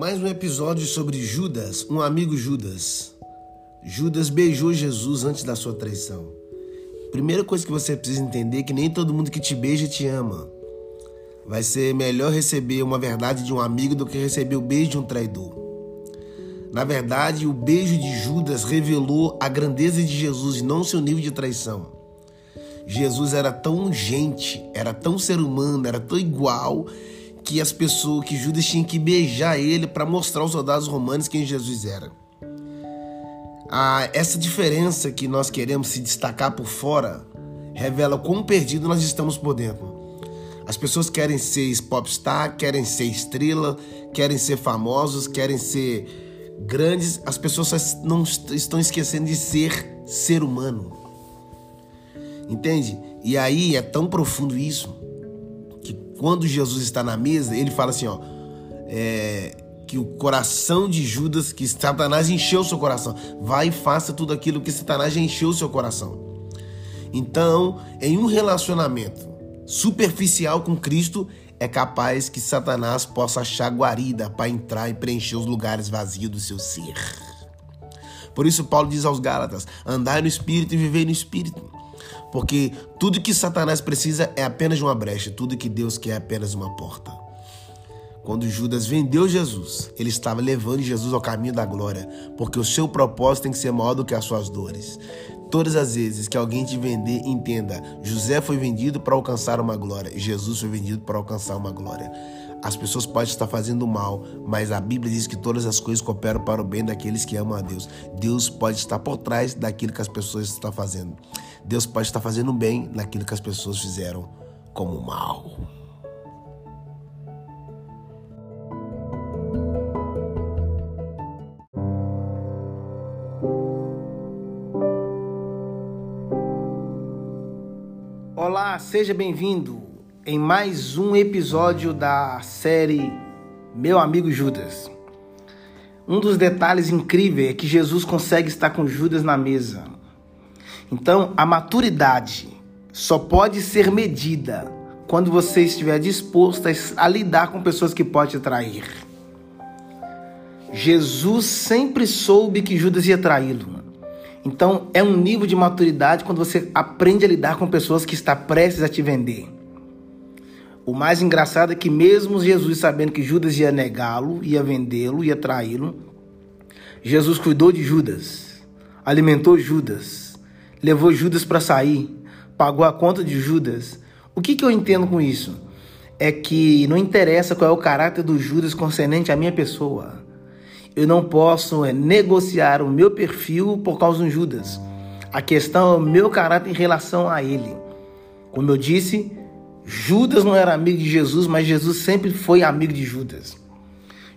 Mais um episódio sobre Judas, um amigo Judas. Judas beijou Jesus antes da sua traição. Primeira coisa que você precisa entender é que nem todo mundo que te beija te ama. Vai ser melhor receber uma verdade de um amigo do que receber o beijo de um traidor. Na verdade, o beijo de Judas revelou a grandeza de Jesus e não seu nível de traição. Jesus era tão gente, era tão ser humano, era tão igual que as pessoas, que Judas tinha que beijar ele para mostrar aos soldados romanos quem Jesus era. Ah, essa diferença que nós queremos se destacar por fora revela quão perdido nós estamos por dentro. As pessoas querem ser popstar, querem ser estrela, querem ser famosos, querem ser grandes. As pessoas não estão esquecendo de ser ser humano. Entende? E aí é tão profundo isso quando Jesus está na mesa, ele fala assim, ó, é, que o coração de Judas, que Satanás encheu seu coração. Vai e faça tudo aquilo que Satanás encheu seu coração. Então, em um relacionamento superficial com Cristo, é capaz que Satanás possa achar guarida para entrar e preencher os lugares vazios do seu ser. Por isso, Paulo diz aos Gálatas: andai no espírito e vivei no espírito. Porque tudo que Satanás precisa é apenas uma brecha, tudo que Deus quer é apenas uma porta. Quando Judas vendeu Jesus, ele estava levando Jesus ao caminho da glória, porque o seu propósito tem que ser maior do que as suas dores. Todas as vezes que alguém te vender, entenda: José foi vendido para alcançar uma glória, Jesus foi vendido para alcançar uma glória. As pessoas podem estar fazendo mal, mas a Bíblia diz que todas as coisas cooperam para o bem daqueles que amam a Deus. Deus pode estar por trás daquilo que as pessoas estão fazendo. Deus pode estar fazendo bem naquilo que as pessoas fizeram como mal. Olá, seja bem-vindo em mais um episódio da série Meu Amigo Judas. Um dos detalhes incríveis é que Jesus consegue estar com Judas na mesa. Então, a maturidade só pode ser medida quando você estiver disposto a, lidar com pessoas que podem te trair. Jesus sempre soube que Judas ia traí-lo. Então, é um nível de maturidade quando você aprende a lidar com pessoas que está prestes a te vender. O mais engraçado é que mesmo Jesus sabendo que Judas ia negá-lo, ia vendê-lo, ia traí-lo, Jesus cuidou de Judas, alimentou Judas, levou Judas para sair, pagou a conta de Judas. O que, que eu entendo com isso? É que não interessa qual é o caráter do Judas concernente à minha pessoa. Eu não posso é, negociar o meu perfil por causa do Judas. A questão é o meu caráter em relação a ele. Como eu disse, Judas não era amigo de Jesus, mas Jesus sempre foi amigo de Judas.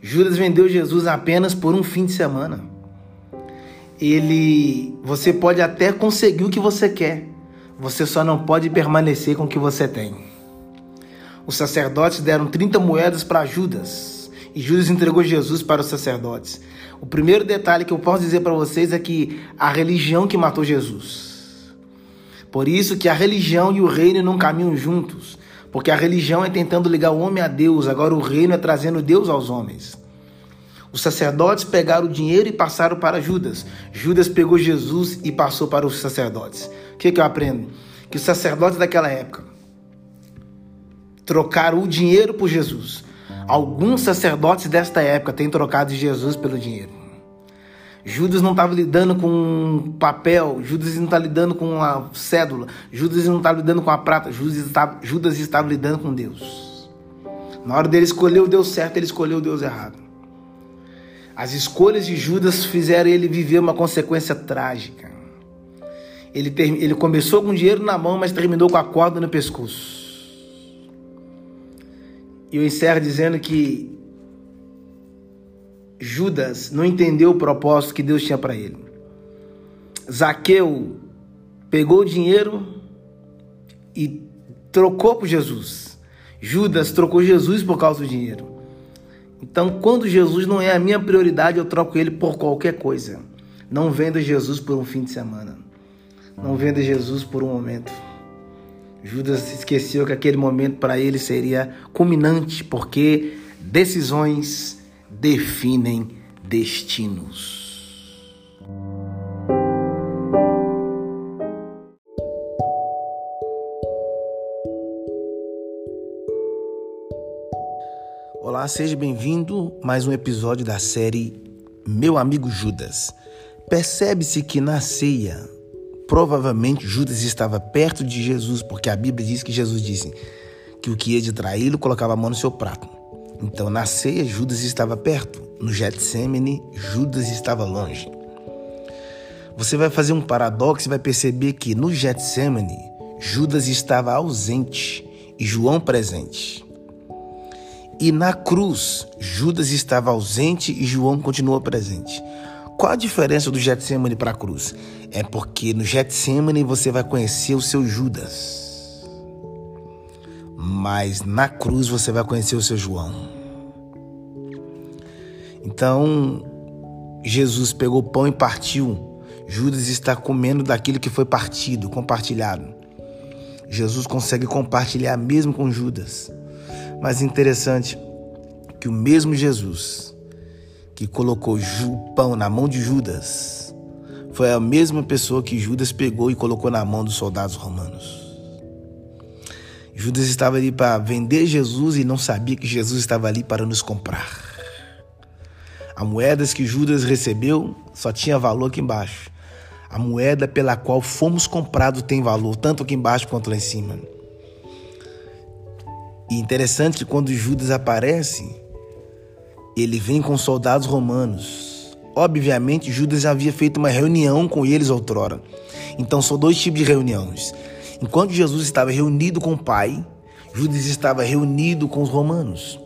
Judas vendeu Jesus apenas por um fim de semana. Ele, você pode até conseguir o que você quer, você só não pode permanecer com o que você tem. Os sacerdotes deram 30 moedas para Judas e Judas entregou Jesus para os sacerdotes. O primeiro detalhe que eu posso dizer para vocês é que a religião que matou Jesus. Por isso que a religião e o reino não caminham juntos, porque a religião é tentando ligar o homem a Deus, agora o reino é trazendo Deus aos homens. Os sacerdotes pegaram o dinheiro e passaram para Judas. Judas pegou Jesus e passou para os sacerdotes. O que, que eu aprendo? Que os sacerdotes daquela época trocaram o dinheiro por Jesus. Alguns sacerdotes desta época têm trocado Jesus pelo dinheiro. Judas não estava lidando com papel, Judas não está lidando com a cédula, Judas não está lidando com a prata, Judas estava, Judas estava lidando com Deus. Na hora dele escolher o Deus certo, ele escolheu o Deus errado. As escolhas de Judas fizeram ele viver uma consequência trágica. Ele, ter, ele começou com dinheiro na mão, mas terminou com a corda no pescoço. E eu encerro dizendo que Judas não entendeu o propósito que Deus tinha para ele. Zaqueu pegou o dinheiro e trocou por Jesus. Judas trocou Jesus por causa do dinheiro. Então, quando Jesus não é a minha prioridade, eu troco ele por qualquer coisa. Não venda Jesus por um fim de semana. Não venda Jesus por um momento. Judas esqueceu que aquele momento para ele seria culminante, porque decisões definem destinos. Olá, seja bem-vindo a mais um episódio da série Meu Amigo Judas. Percebe-se que na ceia, provavelmente Judas estava perto de Jesus, porque a Bíblia diz que Jesus disse que o que ia de traí-lo colocava a mão no seu prato. Então, na ceia, Judas estava perto. No Getsemane, Judas estava longe. Você vai fazer um paradoxo e vai perceber que no Getsemane, Judas estava ausente e João presente. E na cruz, Judas estava ausente e João continua presente. Qual a diferença do Getsemane para a cruz? É porque no Getsemane você vai conhecer o seu Judas. Mas na cruz você vai conhecer o seu João. Então, Jesus pegou o pão e partiu. Judas está comendo daquilo que foi partido, compartilhado. Jesus consegue compartilhar mesmo com Judas. Mas interessante que o mesmo Jesus que colocou pão na mão de Judas foi a mesma pessoa que Judas pegou e colocou na mão dos soldados romanos. Judas estava ali para vender Jesus e não sabia que Jesus estava ali para nos comprar. A moeda que Judas recebeu só tinha valor aqui embaixo. A moeda pela qual fomos comprados tem valor, tanto aqui embaixo quanto lá em cima. E interessante quando Judas aparece, ele vem com soldados romanos. Obviamente, Judas havia feito uma reunião com eles outrora. Então, são dois tipos de reuniões. Enquanto Jesus estava reunido com o Pai, Judas estava reunido com os romanos.